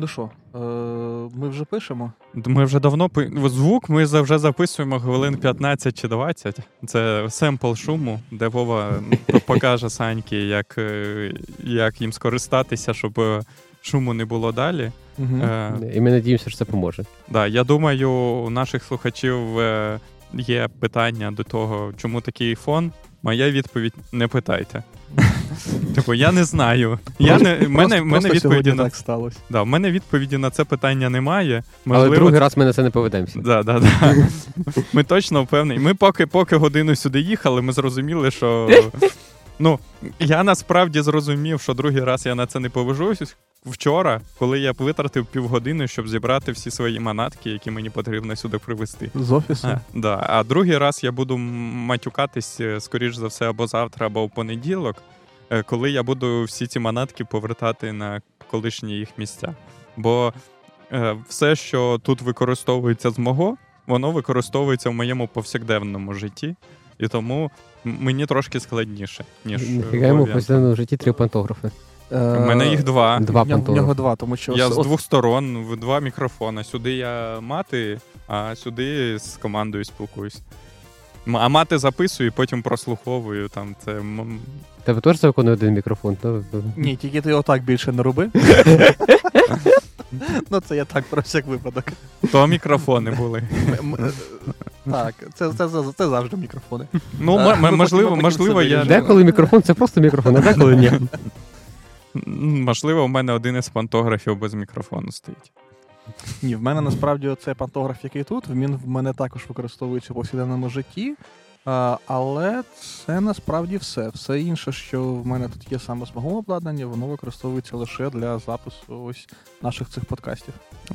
Ну що, е, ми вже пишемо? Ми вже давно пи... звук ми вже записуємо хвилин 15 чи 20. Це семпл шуму, де Вова покаже Саньки, як е, як їм скористатися, щоб е, шуму не було далі. Угу. Е... І ми надіємося, що це поможе. Да, Я думаю, у наших слухачів є питання до того, чому такий фон. Моя відповідь не питайте. Типу, я не знаю. Я не, мене, мене відповіді на... так сталося. Да, в мене відповіді на це питання немає. Можливо, Але другий раз ми на це не поведемося. Да, да, да. Ми точно впевнені. Ми поки поки годину сюди їхали, ми зрозуміли, що. Ну, я насправді зрозумів, що другий раз я на це не повежусь. Вчора, коли я витратив півгодини, щоб зібрати всі свої манатки, які мені потрібно сюди привезти. З офісу? А, да. а другий раз я буду матюкатись, е, скоріш за все, або завтра, або в понеділок. Е, коли я буду всі ці манатки повертати на колишні їх місця. Бо е, все, що тут використовується з мого, воно використовується в моєму повсякденному житті, і тому мені трошки складніше, ніж. Ніфіга йому в повсякденному житті три пантографи. У мене їх два. Два В нього два, тому що я з двох сторон, два мікрофони. Сюди я мати, а сюди з командою спілкуюсь. А мати записую і потім прослуховую. Там це... Тебе теж виконує один мікрофон? Ні, тільки ти отак більше не роби. Ну, це я так про всяк випадок. То мікрофони були. Так, це це, це, це завжди мікрофони. Ну, можливо, можливо, я. Деколи мікрофон це просто мікрофон, а деколи ні. Можливо, у мене один із пантографів без мікрофону стоїть. Ні, в мене насправді цей пантограф, який тут, він в мене також використовується у повсякденному житті. Але це насправді все. Все інше, що в мене тут є саме з мого обладнання, воно використовується лише для запису ось наших цих подкастів.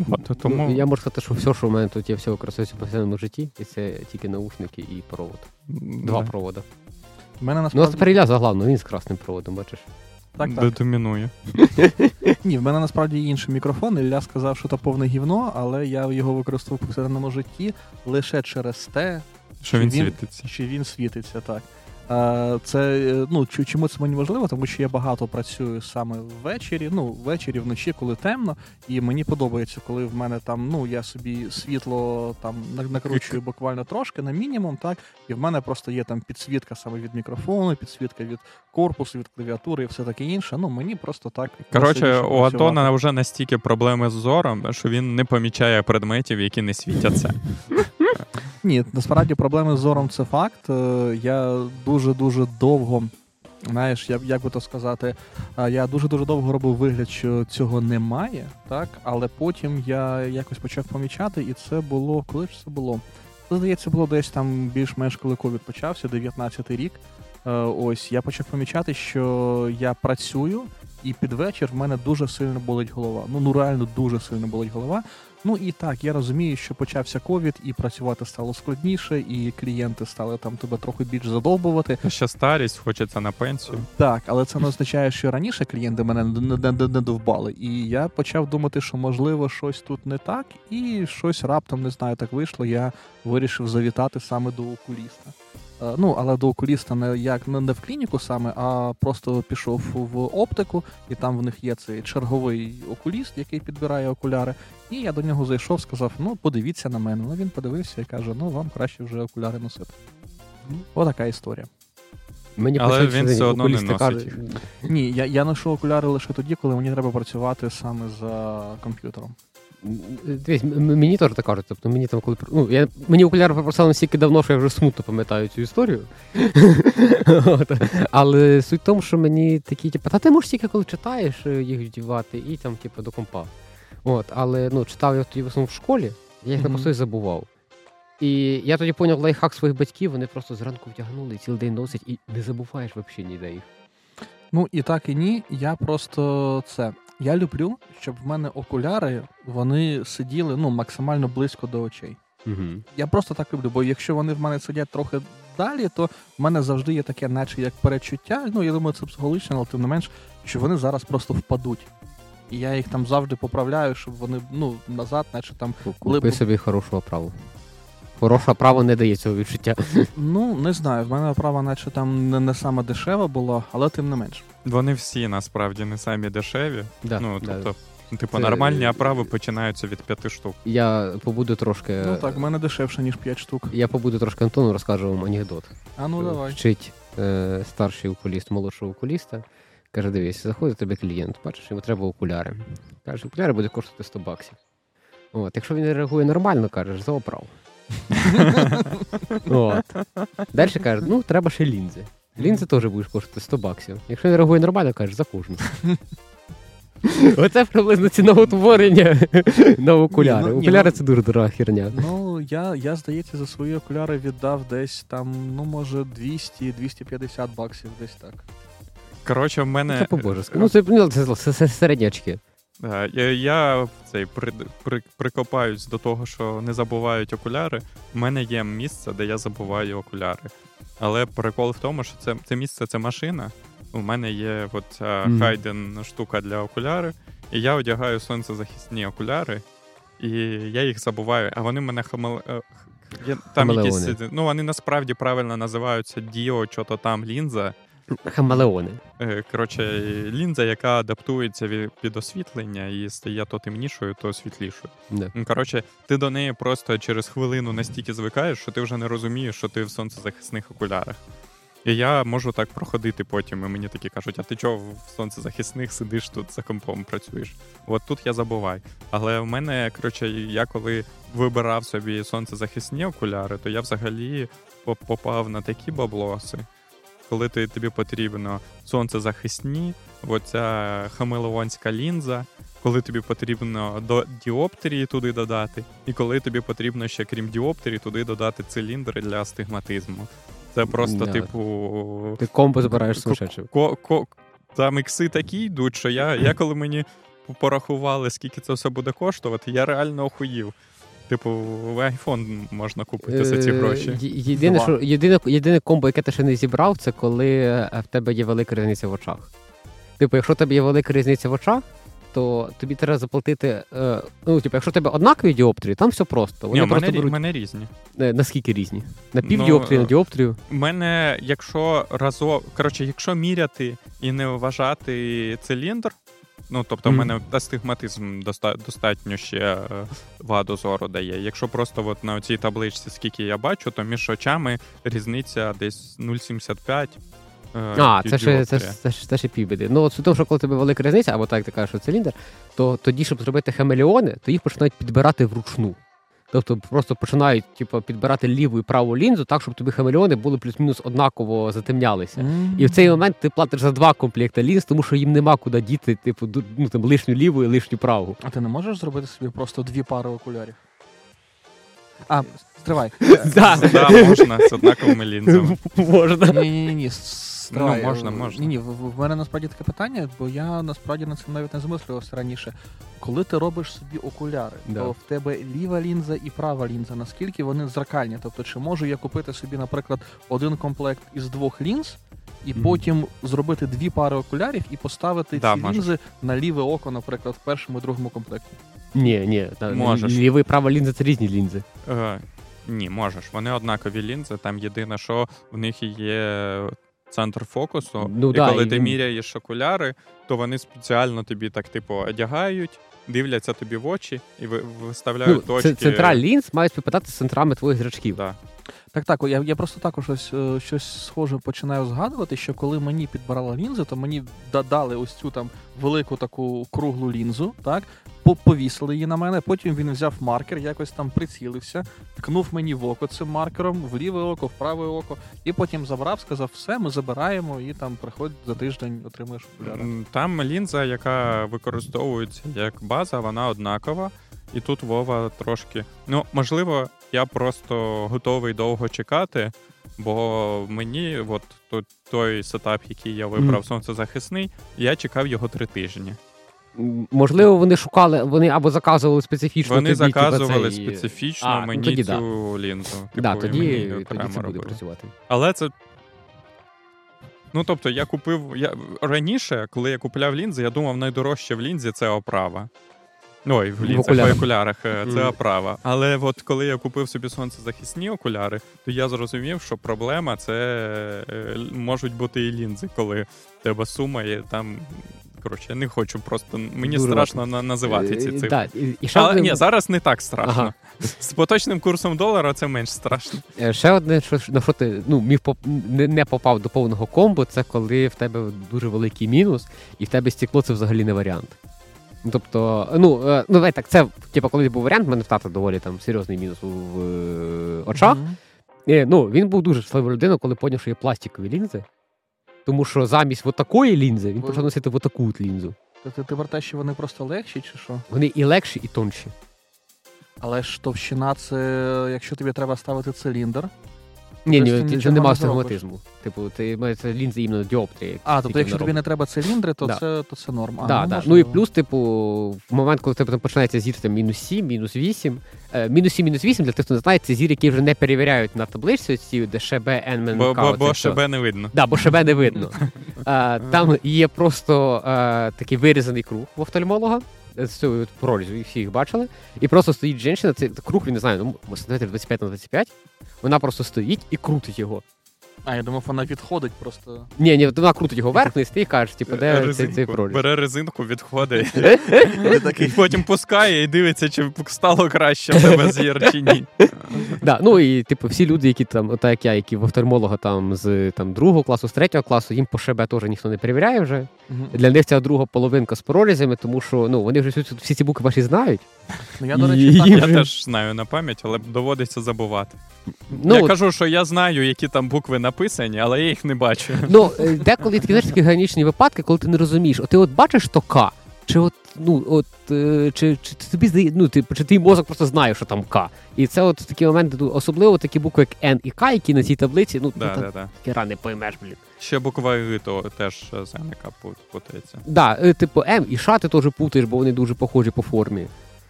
От, тому... Я можу сказати, що все, що в мене тут є, все використовується в повсякденному житті, і це тільки наушники і провод. Два да. провода. В мене насправді... Ну, Ілля заглавно, він з красним проводом, бачиш. Так, так. домінує. Ні, в мене насправді інший мікрофон. Ілля сказав, що це повне гівно, але я його використовував в повсякденному житті лише через те, що він світиться. Що він світиться, так. Це ну чому це мені важливо, тому що я багато працюю саме ввечері, ну ввечері, вночі, коли темно, і мені подобається, коли в мене там ну я собі світло там накручую буквально трошки на мінімум, так і в мене просто є там підсвітка саме від мікрофону, підсвітка від корпусу, від клавіатури і все таке інше. Ну мені просто так коротше. У Антона вже настільки проблеми з зором, що він не помічає предметів, які не світяться. Ні, насправді проблеми з зором це факт. Е, я дуже-дуже довго, знаєш, як як би то сказати, я дуже-дуже довго робив вигляд, що цього немає, так, але потім я якось почав помічати, і це було. Коли ж це було? Це, здається, було десь там більш-менш коли ковід почався, 19-й рік. Е, ось я почав помічати, що я працюю, і під вечір в мене дуже сильно болить голова. Ну ну реально дуже сильно болить голова. Ну і так, я розумію, що почався ковід, і працювати стало складніше, і клієнти стали там тебе трохи більш задовбувати. Ще старість, хочеться на пенсію. Так, але це не означає, що раніше клієнти мене не, не, не, не довбали. І я почав думати, що можливо щось тут не так, і щось раптом не знаю, так вийшло. Я вирішив завітати саме до окуліста. Е, ну, але до окуліста не як не в клініку саме, а просто пішов в оптику, і там в них є цей черговий окуліст, який підбирає окуляри. І я до нього зайшов, сказав: ну, подивіться на мене. Ну він подивився і каже: ну вам краще вже окуляри носити. Отака історія. Мені Але він все одно не носить. Каже... Ні, я я ношу окуляри лише тоді, коли мені треба працювати саме за комп'ютером. Дивись, мені теж так кажуть. Тобто мені там коли ну, я, мені окуляри попросили настільки давно, що я вже смутно пам'ятаю цю історію. Але суть в тому, що мені такі, типу, та ти можеш тільки коли читаєш е, їх вдівати, і там, типу, до компа. От, Але ну, читав я тоді в основному в школі, я їх на постой забував. І я тоді поняв лайфхак своїх батьків, вони просто зранку вдягнули цілий день носять, і не забуваєш взагалі ніде їх. Ну і так і ні. Я просто це. Я люблю, щоб в мене окуляри вони сиділи ну, максимально близько до очей. Угу. Я просто так люблю, бо якщо вони в мене сидять трохи далі, то в мене завжди є таке, наче як перечуття. Ну, я думаю, це психологічно, але тим не менш, що вони зараз просто впадуть. І я їх там завжди поправляю, щоб вони ну, назад, наче там. Купи собі хорошу оправу. Хороша права не дає цього відчуття. Ну, не знаю. В мене оправа, наче там не, не саме дешева була, але тим не менш. Вони всі насправді не самі дешеві. Да, ну, тобто, да. Ну, Типу, Це- нормальні оправи починаються від п'яти штук. Я побуду трошки. Ну так, в мене дешевше, ніж 5 штук. Я побуду трошки Антону, розкажу вам анекдот. А ну давай. Вчить е, старший окуліст молодшого окуліста. Каже: дивись, заходить до тебе клієнт, бачиш, йому треба окуляри. Каже, окуляри буде коштувати 100 баксів. От, якщо він реагує нормально, кажеш, за оправ. От. Далі каже, ну треба ще лінзи. Лінзи теж будеш коштувати 100 баксів. Якщо він реагує нормально, кажеш, за кожну. Оце приблизно ціноутворення на окуляри. Ні, ну, ні, Окуляри ну- це дуже дорога херня. Ну, я, я, здається, за свої окуляри віддав десь там, ну, може, 200-250 баксів, десь так. Коротше, в мене. Це по-божески. Ну, це, ну, це, це, це середні очки. Е, Я, я цей при, при, прикопаюсь до того, що не забувають окуляри. У мене є місце, де я забуваю окуляри. Але прикол в тому, що це, це місце це машина. У мене є от Мгм. хайден штука для окуляри, і я одягаю сонцезахисні окуляри, і я їх забуваю, а вони мене хамел... там якісь, ну вони насправді правильно називаються діо, що то там лінза. Хамелеони. Е, Коротше, лінза, яка адаптується під освітлення і стає то темнішою, то світлішою. Ну, Коротше, ти до неї просто через хвилину настільки звикаєш, що ти вже не розумієш, що ти в сонцезахисних окулярах. І я можу так проходити потім, і мені такі кажуть, а ти чого в сонцезахисних сидиш тут за компом працюєш? От тут я забуваю. Але в мене, коротше, я коли вибирав собі сонцезахисні окуляри, то я взагалі попав на такі баблоси, коли ти, тобі потрібно сонцезахисні, оця хамелеонська лінза, коли тобі потрібно до діоптрії туди додати, і коли тобі потрібно ще, крім діоптрії, туди додати циліндри для астигматизму. Це просто, Да. типу, Ти комбо збираєш ко- там ікси такі йдуть, що я, я коли мені порахували, скільки це все буде коштувати, я реально охуїв. Типу, iPhone можна купити за ці Е, гроші. Єдине, що єдине, єдине комбо, яке ти ще не зібрав, це коли е, в тебе є велика різниця в очах. Типу, якщо в тебе є велика різниця в очах, то тобі треба заплатити. Е, ну, типу, якщо в тебе однакові діоптрії, там все просто. Вони Ні, просто мене, беруть мене різні. наскільки різні? На пів Ну, на діоптрію. У мене, якщо разом, коротше, якщо міряти і не вважати циліндр, ну тобто, в мене астигматизм доста- достатньо ще е, ваду зору дає. Якщо просто от на цій табличці, скільки я бачу, то між очами різниця десь 0,75. е, А, це ще, це, це, це ще півбіди. Ну, от тому, що коли тебе велика різниця, або так ти кажеш, що циліндр, то тоді, щоб зробити хамелеони, то їх починають підбирати вручну. Тобто просто починають типу, підбирати ліву і праву лінзу, так, щоб тобі хамелеони були плюс-мінус однаково затемнялися. І в цей момент ти платиш за два комплекти лінз, тому що їм нема куди діти, типу, ну, там, лишню ліву і лишню праву. А ти не можеш зробити собі просто дві пари окулярів? А, стривай. Да. Да, можна з однаковими лінзами. Можна. Ні, ні, Ну, можна, можна. Ні, ні, в, в мене насправді таке питання, бо я насправді над цим навіть не замислювався раніше. Коли ти робиш собі окуляри, Да. то в тебе ліва лінза і права лінза, наскільки вони зеркальні? Тобто, чи можу я купити собі, наприклад, один комплект із двох лінз, і Мгм. потім зробити дві пари окулярів і поставити Да, ці можеш. лінзи на ліве око, наприклад, в першому і другому комплекті? Ні, ні, та, Можеш. ліва і права лінза це різні лінзи. Е, ні, можеш. Вони однакові лінзи. Там єдине, що в них є центр фокусу. Ну і да, коли і ти він- міряєш окуляри, то вони спеціально тобі так, типу, одягають, дивляться тобі в очі і виставляють Ну, точки. централь лінз мають співпадати з центрами твоїх зрачків. Да. Так, так, я, я просто також ось е, щось схоже починаю згадувати, що коли мені підбирали лінзи, то мені додали ось цю там велику таку круглу лінзу, так, повісили її на мене, потім він взяв маркер, якось там прицілився, ткнув мені в око цим маркером, в ліве око, в праве око, і потім забрав, сказав, все, ми забираємо, і там приходь за тиждень, отримаєш окуляри. Там лінза, яка використовується як база, вона однакова. І тут Вова трошки. Ну, можливо, я просто готовий довго чекати, бо мені, от той сетап, який я вибрав, Мгм. сонцезахисний, я чекав його три тижні. Можливо, вони шукали, вони або заказували специфічно. Вони тобі, типу, заказували цей- специфічно А, ну, мені тоді цю да. лінзу. Типу, Да, і тоді, мені тоді це буде працювати. Але це. Ну, тобто, я купив. Я... Раніше, коли я купляв лінзи, я думав, найдорожче в лінзі це оправа. Ой, в лінзах, в окулярах. окулярах е, це оправа. Але от коли я купив собі сонцезахисні окуляри, то я зрозумів, що проблема це е, можуть бути і лінзи, коли в тебе сума є там. Коротше, я не хочу просто. Мені Дуже страшно на- називати ці Е, цифри. да, і, ще, Але одне, ні, зараз не так страшно. Ага. З поточним курсом долара це менш страшно. е, ще одне, що, на що ти ну, міг поп, не, не попав до повного комбо, це коли в тебе дуже великий мінус, і в тебе стекло це взагалі не варіант. Ну, Тобто, ну, е, ну давай так, це типу, коли був варіант, в мене в тата доволі там серйозний мінус у в, е, очах. Мгм. Е, ну, він був дуже щасливою людиною, коли поняв, що є пластикові лінзи. Тому що замість отакої лінзи він Ви- почав носити отаку от лінзу. Ти, ти, те, що вони просто легші, чи що? Вони і легші, і тонші. Але ж товщина це, якщо тобі треба ставити циліндр. Ні, Тобто ні, ти ти, нічого немає не Типу, ти маєш це лінзи іменно діоптрії. А, тобто, якщо тобі не треба циліндри, то Да. це то це норм. А, Да, ну, да. Ну і плюс, типу, в момент, коли тебе там починається зір там, мінус 7, мінус 8. Е, мінус 7, мінус 8, для тих, хто не знає, це зір, які вже не перевіряють на табличці, ці де ШБ, НМНК. Бо, бо, бо. ШБ не видно. Да, бо ШБ не видно. Е, там є просто е, такий вирізаний круг в офтальмолога. З цього і всі їх бачили. І просто стоїть жінка, це круг, він не знаю, ну, сантиметрів 25 на 25. Вона просто стоїть і крутить його. А, я думав, вона відходить просто. Ні, ні, вона крутить його вверх, вниз, ти і кажеш, типу, де цей, цей Резинку. проріз. Бере резинку, відходить. І потім пускає і дивиться, чи стало краще в тебе зір чи ні. Да, ну і типу всі люди, які там, отак як я, які в офтальмолога там з там другого класу, з третього класу, їм по ШБ теж ніхто не перевіряє вже. Для них ця друга половинка з прорізями, тому що ну вони вже всі, всі ці букви ваші знають. Ну, я, до речі, І- так, Я вже- теж знаю на пам'ять, але доводиться забувати. Ну, я кажу, що я знаю, які там букви написані, але я їх не бачу. ну е, деколи такі знаєш, такі гранічні випадки, коли ти не розумієш, от ти от бачиш то К, чи от ну от е, чи, чи, тобі здає, ну ти чи твій мозок просто знає, що там К. І це от такі моменти, особливо такі букви, як Н і К, які на цій таблиці, ну Да, ну, да, да. такі рани поймеш, блін. Ще буква «и» то теж з НК путається. Да, е, типу М і Ш ти теж путаєш, бо вони дуже похожі по формі.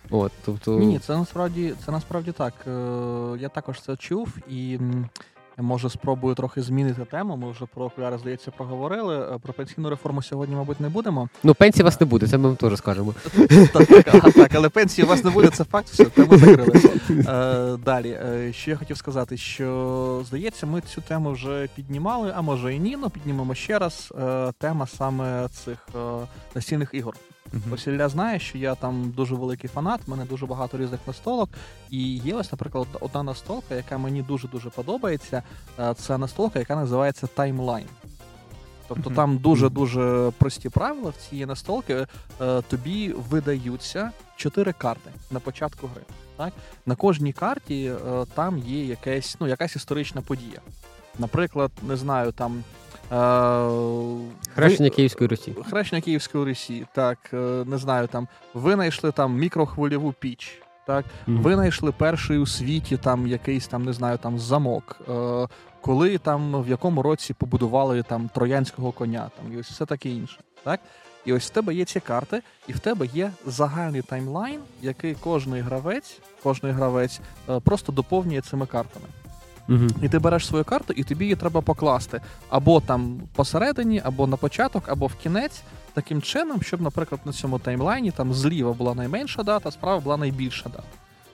От, тобто... Ні, ні, це насправді це насправді так. Е, Я також це чув і. Може спробую трохи змінити тему. Ми вже про окуляри, здається, проговорили. Е, Про пенсійну реформу сьогодні, мабуть, не будемо. Ну, пенсії у вас не буде, це ми вам теж скажемо. Так, так, так, але пенсії у вас не буде, це факт, все, тему закрили. Е, Далі, е, що я хотів сказати, що здається, ми цю тему вже піднімали, а може і ні, ну піднімемо ще раз. Тема саме цих настільних ігор. Ось Ілля знає, що я там дуже великий фанат, в мене дуже багато різних настолок. І є ось, наприклад, одна настолка, яка мені дуже-дуже подобається. Е, Це настолка, яка називається Timeline. Тобто Мгм. там дуже-дуже прості правила в цієї настолки. Е, Тобі видаються чотири карти на початку гри. Так? На кожній карті е, там є якась, ну, якась історична подія. Наприклад, не знаю, там. Е, Хрещення ви- Київської Русі. Хрещення Київської Русі, так, е, не знаю, там винайшли там мікрохвильову піч. Так, винайшли перший у світі там якийсь там, не знаю, там замок. Е, коли там в якому році побудували там троянського коня, там і ось все таке інше. Так? І ось в тебе є ці карти, і в тебе є загальний таймлайн, який кожний гравець, кожний гравець е, просто доповнює цими картами. Угу. І ти береш свою карту, і тобі її треба покласти або там посередині, або на початок, або в кінець, таким чином, щоб, наприклад, на цьому таймлайні там зліва була найменша дата, справа була найбільша дата.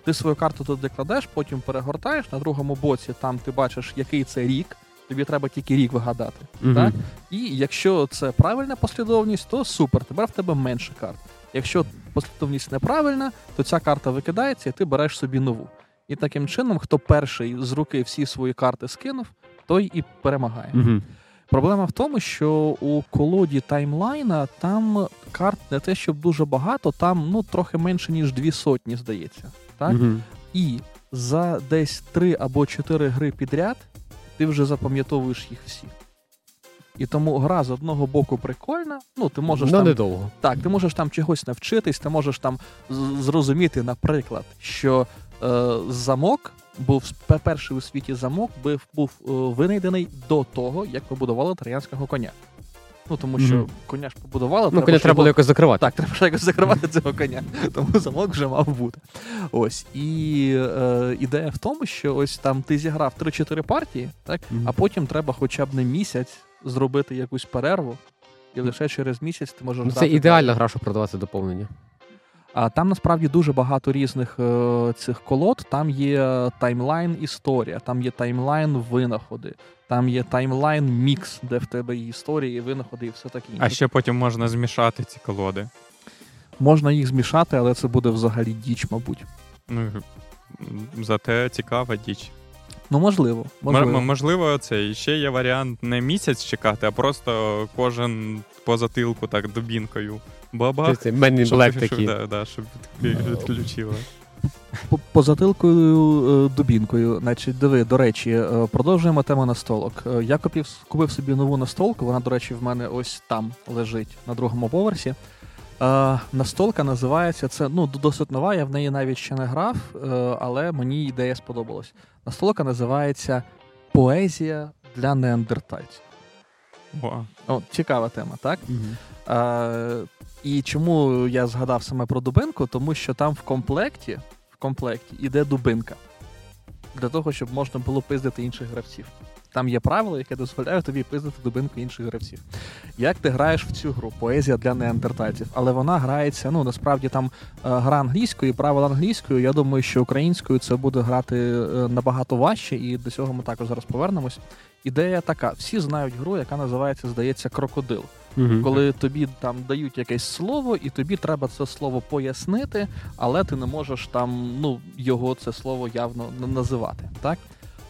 Ти свою карту туди кладеш, потім перегортаєш. На другому боці там ти бачиш, який це рік. Тобі треба тільки рік вигадати. Так? І якщо це правильна послідовність, то супер, тепер в тебе менше карт. Якщо послідовність неправильна, то ця карта викидається, і ти береш собі нову. І таким чином, хто перший з руки всі свої карти скинув, той і перемагає. Угу. Проблема в тому, що у колоді таймлайна там карт не те, щоб дуже багато, там ну трохи менше ніж дві сотні, здається. Так? Угу. І за десь три або чотири гри підряд ти вже запам'ятовуєш їх всі. І тому гра з одного боку прикольна. Ну, ти можеш Ну, там недовго. так, ти можеш там чогось навчитись, ти можеш там зрозуміти, наприклад, що замок був перший у світі замок був, був е, винайдений до того, як побудували троянського коня. Ну тому що Мгм. коня ж побудували. Ну, коли ж треба було якось закривати. так, треба якось закривати цього коня, тому замок вже мав бути. Ось. І е, ідея в тому, що ось там ти зіграв 3-4 партії, так, Мгм. а потім треба хоча б не місяць зробити якусь перерву, і лише через місяць ти можеш Ну, це ідеальна гра, щоб продавати доповнення. А там насправді дуже багато різних е, цих колод. Там є таймлайн історія, там є таймлайн винаходи, там є таймлайн мікс, де в тебе і історії, і винаходи, і все таке інше. А ще потім можна змішати ці колоди. Можна їх змішати, але це буде взагалі діч, мабуть. Ну, зате цікава діч. Ну, можливо. Можливо. м- можливо, це і ще є варіант не місяць чекати, а просто кожен по затилку так дубінкою. Баба. Це Men in Щоб, Black щоб, такі. да, да, щоб від- відключило. По, затилкою е, дубінкою. Значить, диви, до речі, е, продовжуємо тему настолок. Е, Я купив, купив собі нову настолку. Вона, до речі, в мене ось там лежить на другому поверсі. Е, настолка називається це ну досить нова. Я в неї навіть ще не грав, е, але мені ідея сподобалась. Настолка називається Поезія для неандертальців. О, О, цікава тема, так? Мгм. Е, і чому я згадав саме про дубинку? Тому що там в комплекті, в комплекті іде дубинка. Для того, щоб можна було пиздити інших гравців. Там є правила, яке дозволяє тобі пиздити дубинку інших гравців. Як ти граєш в цю гру? Поезія для неандертальців. Але вона грається, ну насправді там е, гра англійською, правила англійською. Я думаю, що українською це буде грати е, набагато важче, і до цього ми також зараз повернемось. Ідея така: всі знають гру, яка називається, здається, крокодил Мгм. коли тобі там дають якесь слово, і тобі треба це слово пояснити, але ти не можеш там ну, його це слово явно називати. Так?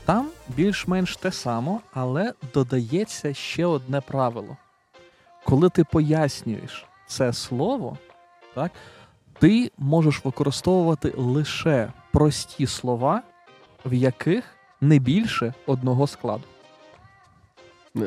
Там більш-менш те само, але додається ще одне правило. Коли ти пояснюєш це слово, так, ти можеш використовувати лише прості слова, в яких не більше одного складу.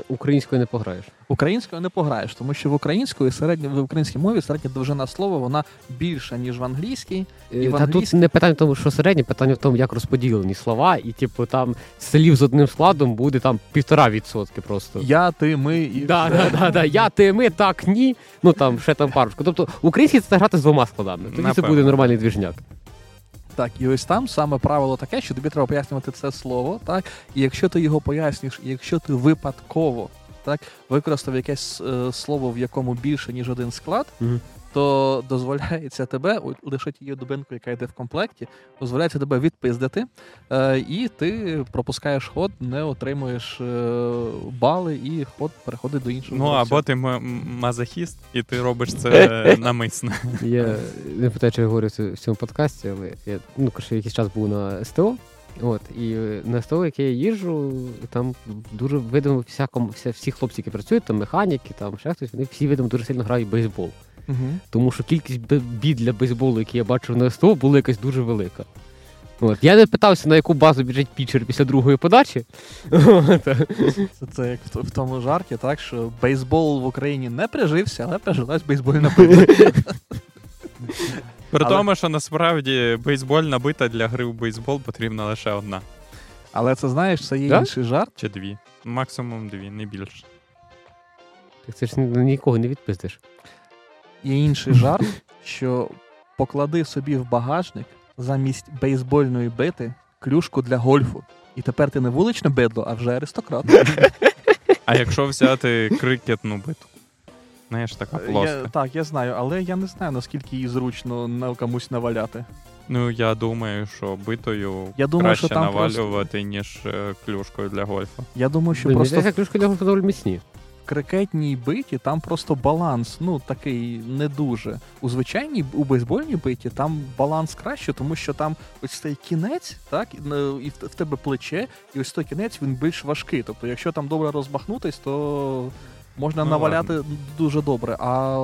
Українською не пограєш. Українською не пограєш, тому що в української середня в українській мові середня довжина слова вона більша, ніж в англійській. І в Та тут не питання в тому, що середнє, питання в тому, як розподілені слова, і типу там слів з одним складом буде там півтора відсотки просто. Я, ти, ми і Да, все. да, да, да. Я, ти, ми, так, ні. Ну там ще там парочку. Тобто український це грати з двома складами. Тоді це буде нормальний двіжняк. Так, і ось там саме правило таке, що тобі треба пояснювати це слово, так, і якщо ти його пояснюєш, і якщо ти випадково так, використав якесь е, слово, в якому більше, ніж один склад, Мгм. То дозволяється тебе, лише тією дубинкою, яка йде в комплекті, дозволяється тебе відпиздити, е, і ти пропускаєш ход, не отримуєш е, бали, і ход переходить до іншого. Ну, або ти м- мазохіст, і ти робиш це намисно. Я не питаю, чи я говорю це в цьому подкасті, але я ну, коротше, якийсь час був на СТО. От, і на СТО, яке я їжджу, там дуже видимо всякому, вся, всі хлопці, які працюють, там механіки, там ще хтось, вони всі видимо дуже сильно грають в бейсбол. Мгм. Тому що кількість бід для бейсболу, які я бачив на СТО, була якась дуже велика. От. Я не питався, на яку базу біжить пічер після другої подачі. Це, це як в, в тому жарті, так що бейсбол в Україні не прижився, але прижилась бейсбольна пиля. При Але- тому, що насправді бейсбольна бита для гри в бейсбол потрібна лише одна Але це знаєш, це є Да? інший жарт. чи дві. Максимум дві, не більше. Так це ж нікого не відпиздиш. Є інший жарт, що поклади собі в багажник замість бейсбольної бити клюшку для гольфу. І тепер ти не вуличне бедло, а вже аристократ. А якщо взяти крикетну биту? Знаєш, така Я, плоска. так, я знаю, але я не знаю, наскільки її зручно на комусь наваляти. Ну, я думаю, що битою Я думаю, краще що там навалювати, ніж е, клюшкою для гольфу. Я думаю, що просто Просто... клюшки для гольфу доволі міцні. Крикетній биті там просто баланс, ну такий не дуже. У звичайній у бейсбольній биті там баланс краще, тому що там ось цей кінець, так, і в в тебе плече, і ось той кінець він більш важкий. Тобто, якщо там добре розмахнутись, то можна Ну, наваляти дуже добре. А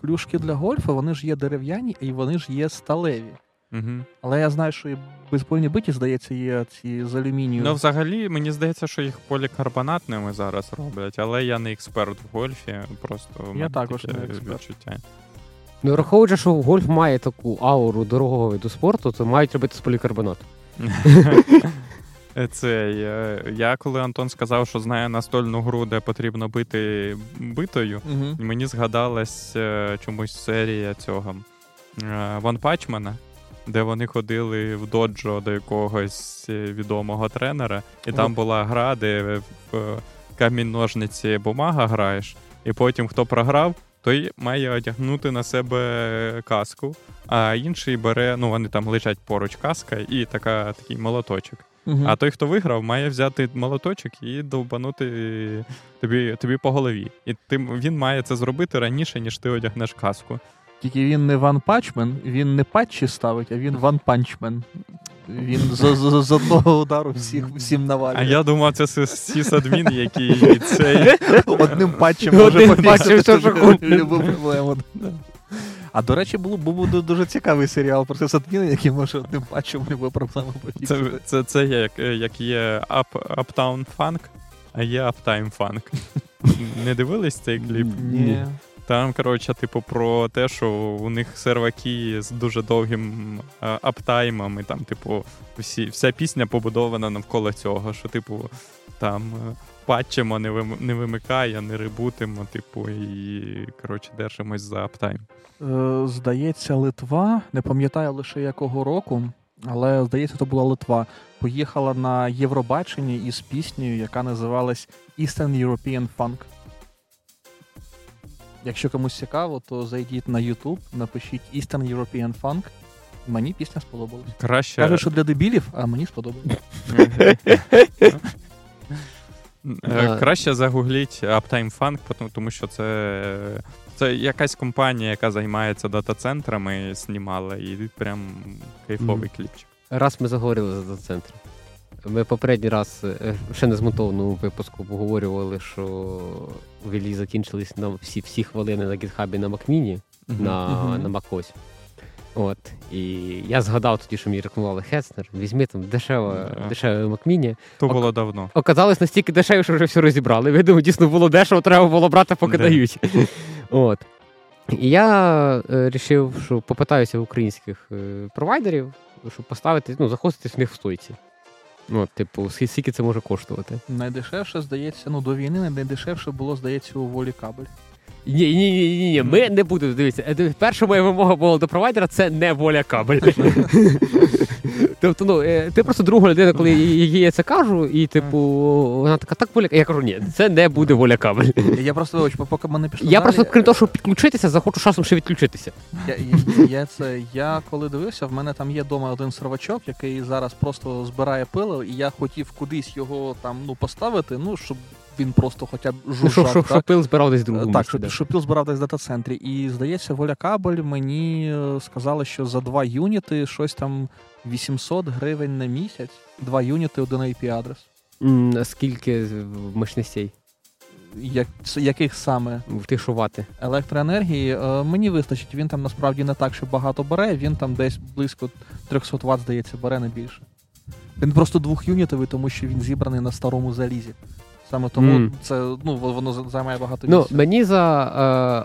клюшки для гольфу вони ж є дерев'яні і вони ж є сталеві. Угу. Але я знаю, що і в биті, здається, є ці з алюмінію. Ну, взагалі, мені здається, що їх полікарбонатними зараз роблять, але я не експерт в гольфі, просто в Я мене також таке не експерт. відчуття. Ну, враховуючи, що гольф має таку ауру дорогого виду спорту, то мають робити з полікарбонату. Цей, е, я коли Антон сказав, що знає настольну гру, де потрібно бити битою, Угу. мені згадалась е, чомусь серія цього е, Ван Пачмана, де вони ходили в доджо до якогось е, відомого тренера, і там була гра, де в е, камінь ножниці бумага граєш, і потім хто програв, той має одягнути на себе каску, а інший бере, ну вони там лежать поруч каска і така, такий молоточок. Мгм. А той, хто виграв, має взяти молоточок і довбанути тобі, тобі по голові. І ти, він має це зробити раніше, ніж ти одягнеш каску. Тільки він не ван пачмен, він не патчі ставить, а він ван панчмен. Він з, з, з одного удару всіх всім навалює. А я думав, це сисадмін, який цей. Одним патчем Одним може хочеш. любу проблему. А до речі, було був дуже цікавий серіал про сисадміни, який може одним патчем любу проблему Це, пофіксити. це, це як, як є up, Uptown Funk, а є Uptime Funk. Не дивились цей кліп? Ні. Там, коротше, типу, про те, що у них серваки з дуже довгим е, аптаймом, і там, типу, всі, вся пісня побудована навколо цього, що, типу, там е, патчимо, не, вим, не вимикає, не ребутимо, типу, і коротше, держимось за аптайм. Е, Здається, Литва, не пам'ятаю лише якого року, але здається, це була Литва. Поїхала на Євробачення із піснею, яка називалась Eastern European Funk. Якщо комусь цікаво, то зайдіть на YouTube, напишіть Eastern European Funk. Мені пісня сподобалась. Краще. Кажуть, що для дебілів, а мені сподобалось. Е, Краще загугліть Uptime Funk, тому- що це, це якась компанія, яка займається дата-центрами, знімала, і прям кайфовий кліпчик. Раз ми заговорили за дата-центр. Ми попередній раз е, ще не змонтованому випуску обговорювали, що в Іллі закінчились на всі, всі хвилини на гітхабі на Макміні, на, Мгм. на Макось. От. І я згадав тоді, що мені рекомендували Хеснер. Візьми там дешево, Да. дешеве Макміні. То Ок. було давно. Оказалось настільки дешево, що вже все розібрали. Видимо, дійсно було дешево, треба було брати, поки Да. дають. От. І я е, рішив, що попитаюся в українських е, провайдерів, щоб поставити, ну, захостити в них в стойці. От, типу, скі- скільки це може коштувати. Найдешевше, здається, ну до війни найдешевше було, здається, у волі кабель. Ні, ні, ні, ні, ні, ми не будемо дивитися. Е, Перша моя вимога була до провайдера це не воля кабель. тобто, ну, е, ти просто друга людина, коли їй я це кажу, і типу, вона така, так воля. Я кажу, ні, це не буде воля кабель. Я просто поки ми не пішли. Я просто, крім того, щоб підключитися, захочу часом ще відключитися. Я, я, я це я коли дивився, в мене там є вдома один сервачок, який зараз просто збирає пило, і я хотів кудись його там ну поставити, ну щоб він просто хоча б Ну, жужжав. що, що, що пил збирав десь другому так, щоб, да. щоб піл збирав десь в дата-центрі. І здається, воля кабель мені е, сказали, що за два юніти щось там 800 гривень на місяць. Два юніти, один IP-адрес. М, Скільки мощностей Як, яких саме в тих шувати? електроенергії е, мені вистачить. Він там насправді не так, що багато бере. Він там десь близько 300 Вт, здається, бере не більше. Він просто двохюнітовий, тому що він зібраний на старому залізі. Саме тому Мгм. це ну воно займає багато Ну, місця. мені за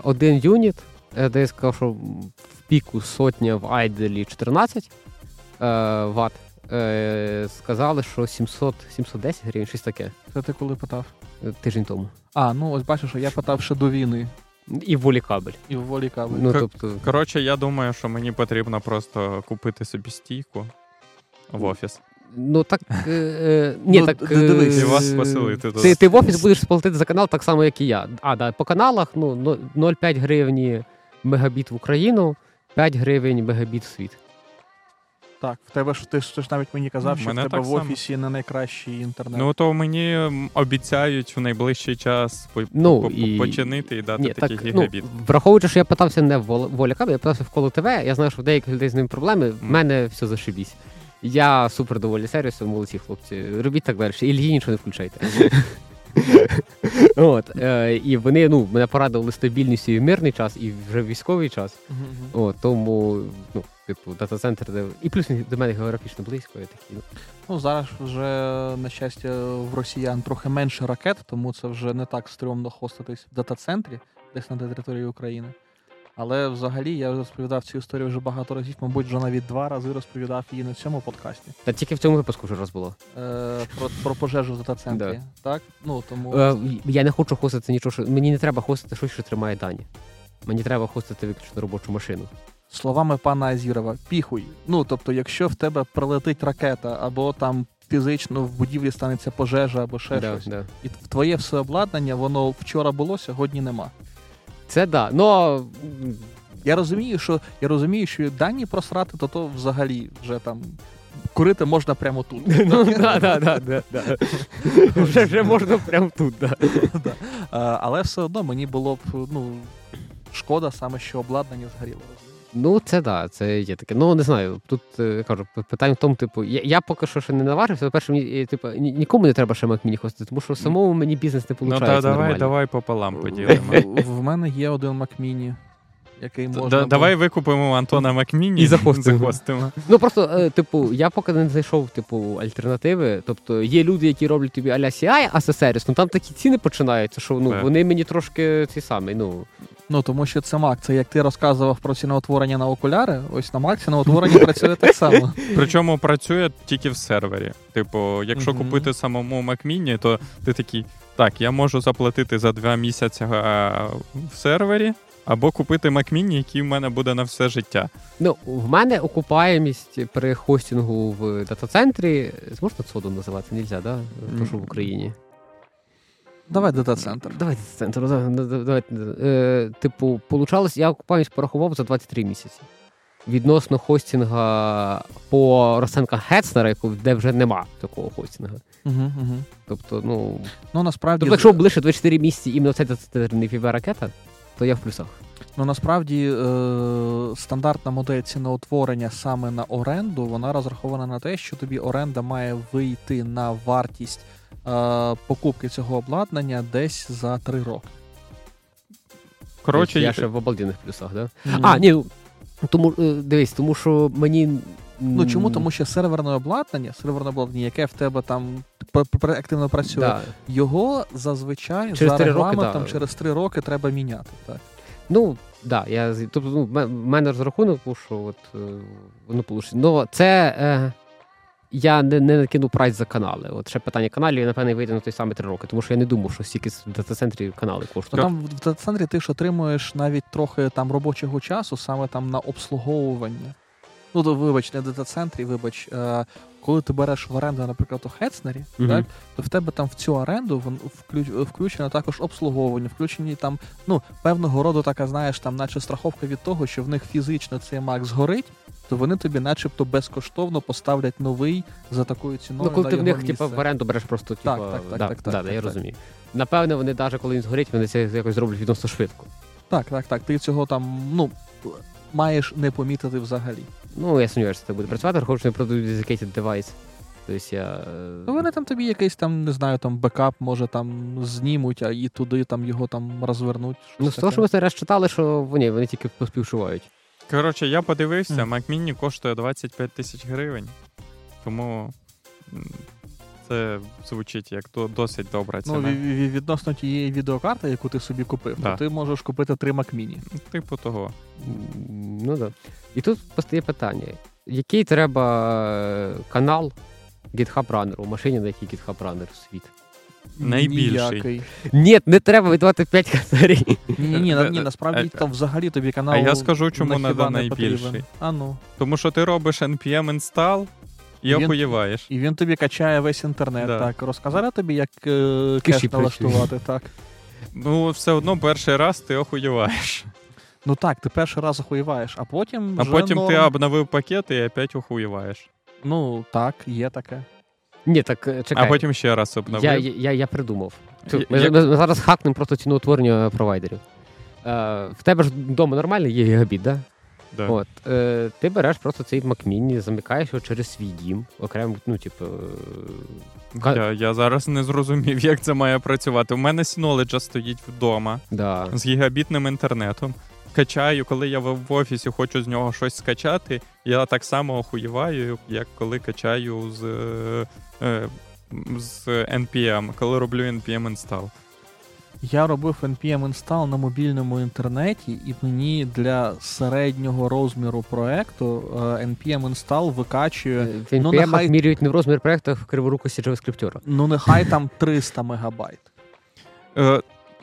е, один юніт, е, де я сказав, що в піку сотня в айделі 14 е, Вт, е, сказали, що 700, 710 гривень, щось таке, Це ти коли питав? е, тиждень тому. А, ну ось бачиш, що я питав ще до війни І в волі кабель. і в волі кабель. Ну, К- тобто, Коротше, я думаю, що мені потрібно просто купити собі стійку в офіс. Ну так. Е, е, ні, Ну, так. дивись. е, вас поселити Ти, ти в офіс будеш сплатити за канал так само, як і я. А, да, по каналах ну, 0,5 гривні мегабіт в Україну, 5 гривень мегабіт в світ. Так, в тебе ж ти ж навіть мені казав, що в тебе в само. офісі не найкращий інтернет. Ну то мені обіцяють в найближчий час Ну, і- починити і дати Ні, такий так, ну, враховуючи, що я питався не в Вол- Воля я питався в Коло ТВ, я знаю, що в деяких людей з ним проблеми, в мене все зашибісь. Я супер доволі сервісом, молодці хлопці. Робіть так далі. Ільї нічого не включайте. От, е, і вони ну, мене порадували стабільністю і в мирний час, і вже в військовий час. От, тому, ну, типу, дата-центр, де. І плюс до мене географічно близько. Я такий, ну, Ну зараз вже на щастя в росіян трохи менше ракет, тому це вже не так стрьомно хоститись в дата-центрі, десь на території України. Але взагалі я розповідав цю історію вже багато разів, мабуть, вже навіть два рази розповідав її на цьому подкасті. Та тільки в цьому випуску вже раз було. Е, про, про пожежу в дата-центрі. Да. Так? Ну тому Е, я не хочу хостити нічого, що мені не треба хостити щось, що тримає дані. Мені треба хостити виключно робочу машину. словами пана Азірова, піхуй. Ну тобто, якщо в тебе прилетить ракета, або там фізично в будівлі станеться пожежа, або ще Да, щось, да. і твоє все обладнання, воно вчора було, сьогодні нема. Це да. Ну, Я розумію, що я розумію, що дані просрати, то то взагалі вже там курити можна прямо тут. ну да, да, да, да, да. Вже, вже можна прямо тут, Але все одно мені було б ну, шкода саме, що обладнання згоріло. Ну, це да, це є таке. Ну, не знаю. Тут е, кажу, питання в тому, типу, я, я поки що ще не наважився. По-перше, мені, е, типу, ні- нікому не треба ще Mac Mini хостити, тому що самому мені бізнес не Ну виходить. та давай, нормально. давай пополам поділимо. В- мене є один Mac Mini, який можна. Було- Давай викупимо Антона Макміні І захостимо. захостимо. Ну просто, е, типу, я поки не знайшов типу альтернативи. Тобто є люди, які роблять тобі аля CI a service, ну там такі ціни починаються, що ну вони мені трошки ці самі. Ну Ну тому що це Mac. Це як ти розказував про ціноутворення на окуляри. Ось на Mac ціноутворення працює так само. Причому працює тільки в сервері. Типу, якщо купити самому Mac Mini, то ти такий, так, я можу заплатити за два місяці е, в сервері, або купити Mac Mini, який в мене буде на все життя. ну в мене окупаємість при хостингу в дата-центрі. Можна цодом називати? Нельзя, да? То, що в Україні. Давай дата-центр. Давайте центр. Давайте. Е, типу, получалось, я окупаємість порахував за 23 місяці. Відносно хостінга по розценках Гетцнера, де вже нема такого хостінга. Угу, угу. Тобто, ну. Ну насправді Тобто, якщо ближче 24 місяці іменно цей дата-центр не ракета, то я в плюсах. Ну насправді е- стандартна модель ціноутворення саме на оренду, вона розрахована на те, що тобі оренда має вийти на вартість е- покупки цього обладнання десь за 3 роки. Коротше, я ще в обалденних плюсах, да? Ну, А, ні, тому е, дивись, тому що мені. Ну чому? Тому що серверне обладнання, серверне обладнання, яке в тебе там активно працює, Да. його зазвичай Через за регламентом да. через 3 роки треба міняти. Так. Ну, да, я, тобто, ну, в мене розрахунок був, що от, е, воно получить. Ну, це е, я не, не накину прайс за канали. От ще питання каналів, напевне, вийде на той самий три роки, тому що я не думав, що стільки в дата-центрі канали коштують. там в дата-центрі ти ж отримуєш навіть трохи там робочого часу, саме там на обслуговування. Ну, то, вибач, не в дата-центрі, вибач, е, коли ти береш в оренду, наприклад, у Хетснері, Мгм. так, то в тебе там в цю оренду включено також обслуговування, включені там, ну, певного роду така, знаєш, там, наче страховка від того, що в них фізично цей Mac згорить, то вони тобі начебто безкоштовно поставлять новий за такою ціною. Ну, коли на ти в них типу, в оренду береш просто типу, Так, так, так, да, так, так, да, так, я розумію. Напевне, вони навіть коли він згорить, вони це якось зроблять відносно швидко. Так, так, так. Ти цього там, ну, маєш не помітити взагалі. Ну, я сумніваюся, що це буде працювати, враховуючи, що вони продають dedicated девайс. Тобто я. е, Ну, вони там тобі якийсь там, не знаю, там бекап, може там знімуть, а і туди там його там розвернуть. Ну, з того, що ми зараз читали, що вони, вони тільки поспівчувають. Коротше, я подивився. Mac Mini коштує 25 тисяч гривень. Тому це звучить як до- досить добра Ну, ціна. ві- відносно тієї відеокарти, яку ти собі купив, Да. то ти можеш купити три Mac Mini. Типу того. Ну да. І тут постає питання: який треба е, канал GitHub Runner у машині, на якій GitHub Runner світ? Найбільший. Ніякий. Ні, не треба видавати 5 категорій. Ні, ні, ні, Е, ні, насправді е, там взагалі тобі канал. А я скажу, чому не найбільший. А ну. Тому що ти робиш npm install і Він- охуєваєш. І він тобі качає весь інтернет. Да. Так, розказали тобі, як е, кеш налаштувати, так. Ну, все одно перший раз ти охуєваєш. Ну так, ти перший раз охуєваєш, а потім. А вже потім ти обновив пакет і опять охуєваєш. Ну так, є таке. Ні, так е, чекай. А потім ще раз обновив. я, я, я придумав. Ми, я- ми, ми зараз хакнемо просто ціноутворення провайдерів. Е, в тебе ж вдома нормальний є гігабіт, да? Да. От, е, ти береш просто цей Mini, замикаєш його через свій дім, окремо, ну, типу. е, Я, я зараз не зрозумів, як це має працювати. У мене Synology стоїть вдома Да. з гігабітним інтернетом. Качаю, коли я в в офісі хочу з нього щось скачати, я так само охуєваю, як коли качаю з, е, е, з NPM, коли роблю NPM install. Я робив npm install на мобільному інтернеті, і мені для середнього розміру проекту е, npm install викачує. В NPM ну, нехай- міряють не в розмір проекту а в криворукості JavaScript. Ну, нехай там 300 мегабайт.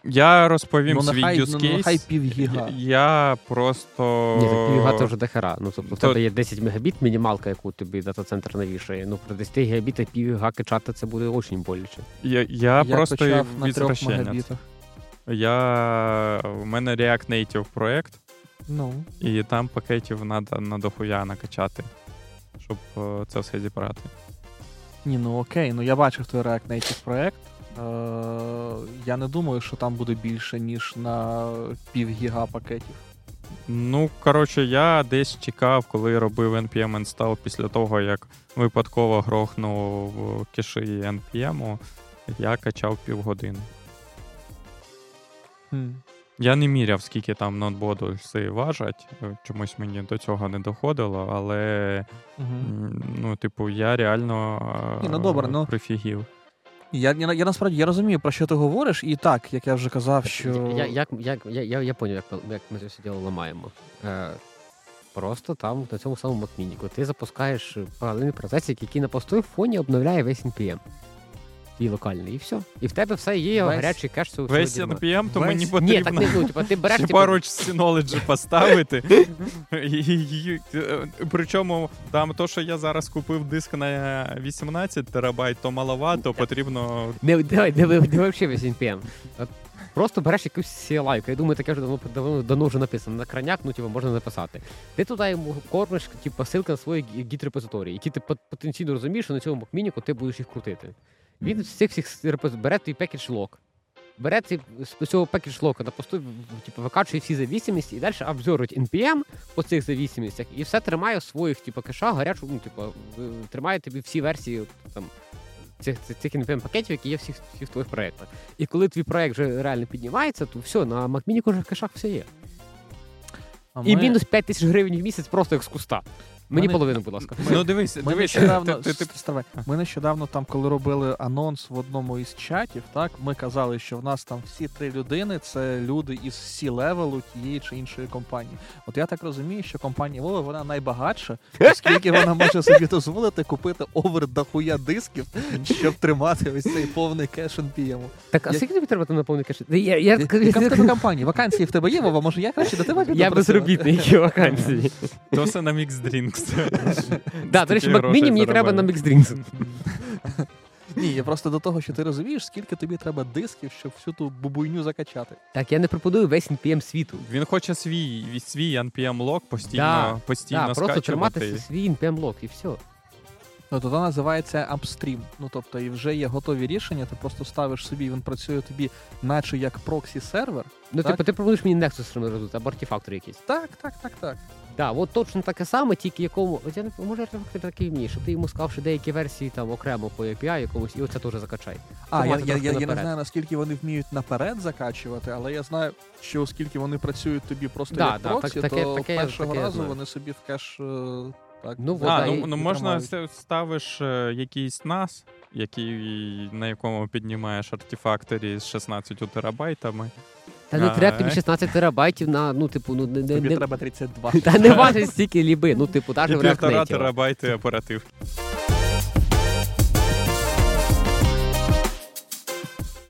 Я розповім Ну, свій нехай, use ну, case. нехай півгіга. Я просто. Ні, так півгата вже дохера. Ну, тобто в То- тебе є 10 мегабіт, мінімалка, яку тобі дата-центр навішає. Ну, при 10 гігабітах півгіга качати це буде дуже боляче. Я, я, просто на 3 мегабітах. Я... У мене React Native проект, Ну. і там пакетів треба на дохуя накачати, щоб е, це все зібрати. Ні, ну окей, ну я бачив той React Native проект. Е, я не думаю, що там буде більше, ніж на пів гіга пакетів. Ну, коротше, я десь чекав, коли робив npm install після того, як випадково грохнув кеші npm, я качав півгодини. Хм. Я не міряв, скільки там ноутбодуси важать. е, Чомусь мені до цього не доходило, але Угу. м, ну, типу, я реально е, Ні, ну, добре, ну. прифігів. Я, я, я насправді я розумію, про що ти говориш, і так, як я вже казав, що. Я, як, як, я, я, я поняв, як, як ми це все діло ламаємо. Е, просто там, на цьому самому Макмініку, ти запускаєш паралельний процес, який на постовому фоні обновляє весь NPM. І локальний, і все. І в тебе все є Весь- гарячий кеш Весь всього. NPM, то Весь- мені Ні, потрібно так не ну, типа, ти береш типу, пару Synology поставити. Причому там то, що я зараз купив диск на 18 терабайт, то маловато, потрібно Не, давай, не, ви- вивчи весь NPM. Просто береш якусь CLI, я думаю, таке вже давно, давно, давно вже написано. На крайняк, ну, типу, можна написати. Ти туди йому кормиш, типу, ссылки на свої git репозиторії, які ти потенційно розумієш, що на цьому Mac mini ку ти будеш їх крутити. Він з цих всіх бере твій package lock. Бере цей, з цього package lock а на посту, типу, викачує всі завісимості і далі обзорить NPM по цих завісимостях і все тримає в своїх, типу, кешах гарячу, ну, типу, тримає тобі всі версії там, цих, цих, NPM пакетів, які є в всіх, всіх твоїх проєктах. І коли твій проєкт вже реально піднімається, то все, на Mac вже в кешах все є. А І ми- мінус 5 тисяч гривень в місяць просто як з куста. Мені половину, будь ласка. Ну дивись, Ми дивись, нещодавно, ти- ти- ти- стривай. ми нещодавно там, коли робили анонс в одному із чатів, так ми казали, що в нас там всі три людини це люди із C level у тієї чи іншої компанії. От я так розумію, що компанія Вова вона найбагатша, оскільки вона може собі дозволити купити овер дохуя дисків, щоб тримати ось цей повний кеш NPM. Так, а скільки тобі треба там наповнити кеш? Я, я, я, Яка в тебе компанія? Вакансії в тебе є, Вова? Може я краще до тебе піду я безробітний, які вакансії. То все на Mix Drinks. Да, до речі, Mini мені треба на. Mix Ні, я просто до того, що ти розумієш, скільки тобі треба дисків, щоб всю ту бубуйню закачати. Так, я не пропоную весь NPM світу. Він хоче свій, свій NPM лок постійно, Да, постійно Так, просто тримати свій NPM лог і все. Ну, то називається апстрім. Ну тобто, і вже є готові рішення, ти просто ставиш собі, він працює тобі, наче як проксі сервер. Ну, Так. типу, ти пропонуєш мені Nexus розвити, або артефактор якийсь. Так, так, так, так. Так, от точно таке саме, тільки якому. От я не може артефактор такий вміє, щоб ти йому сказав, що деякі версії там окремо по API якомусь, і оце теж закачай. А, я, я, я, я не знаю, наскільки вони вміють наперед закачувати, але я знаю, що оскільки вони працюють тобі просто Да, як да, проксі, так- таке- то таке першого таке разу вони собі в кеш. е, Так, Ну, А, ну, і- ну і можна тримають. ставиш е, якийсь NAS, який, на якому піднімаєш артефакторі з 16 терабайтами. Та не треба тобі е. 16 терабайтів на, ну, типу, ну не, не, Тобі не треба 32. Та не важить стільки ліби, ну, типу, навіть в реактиві. півтора терабайти оперативки.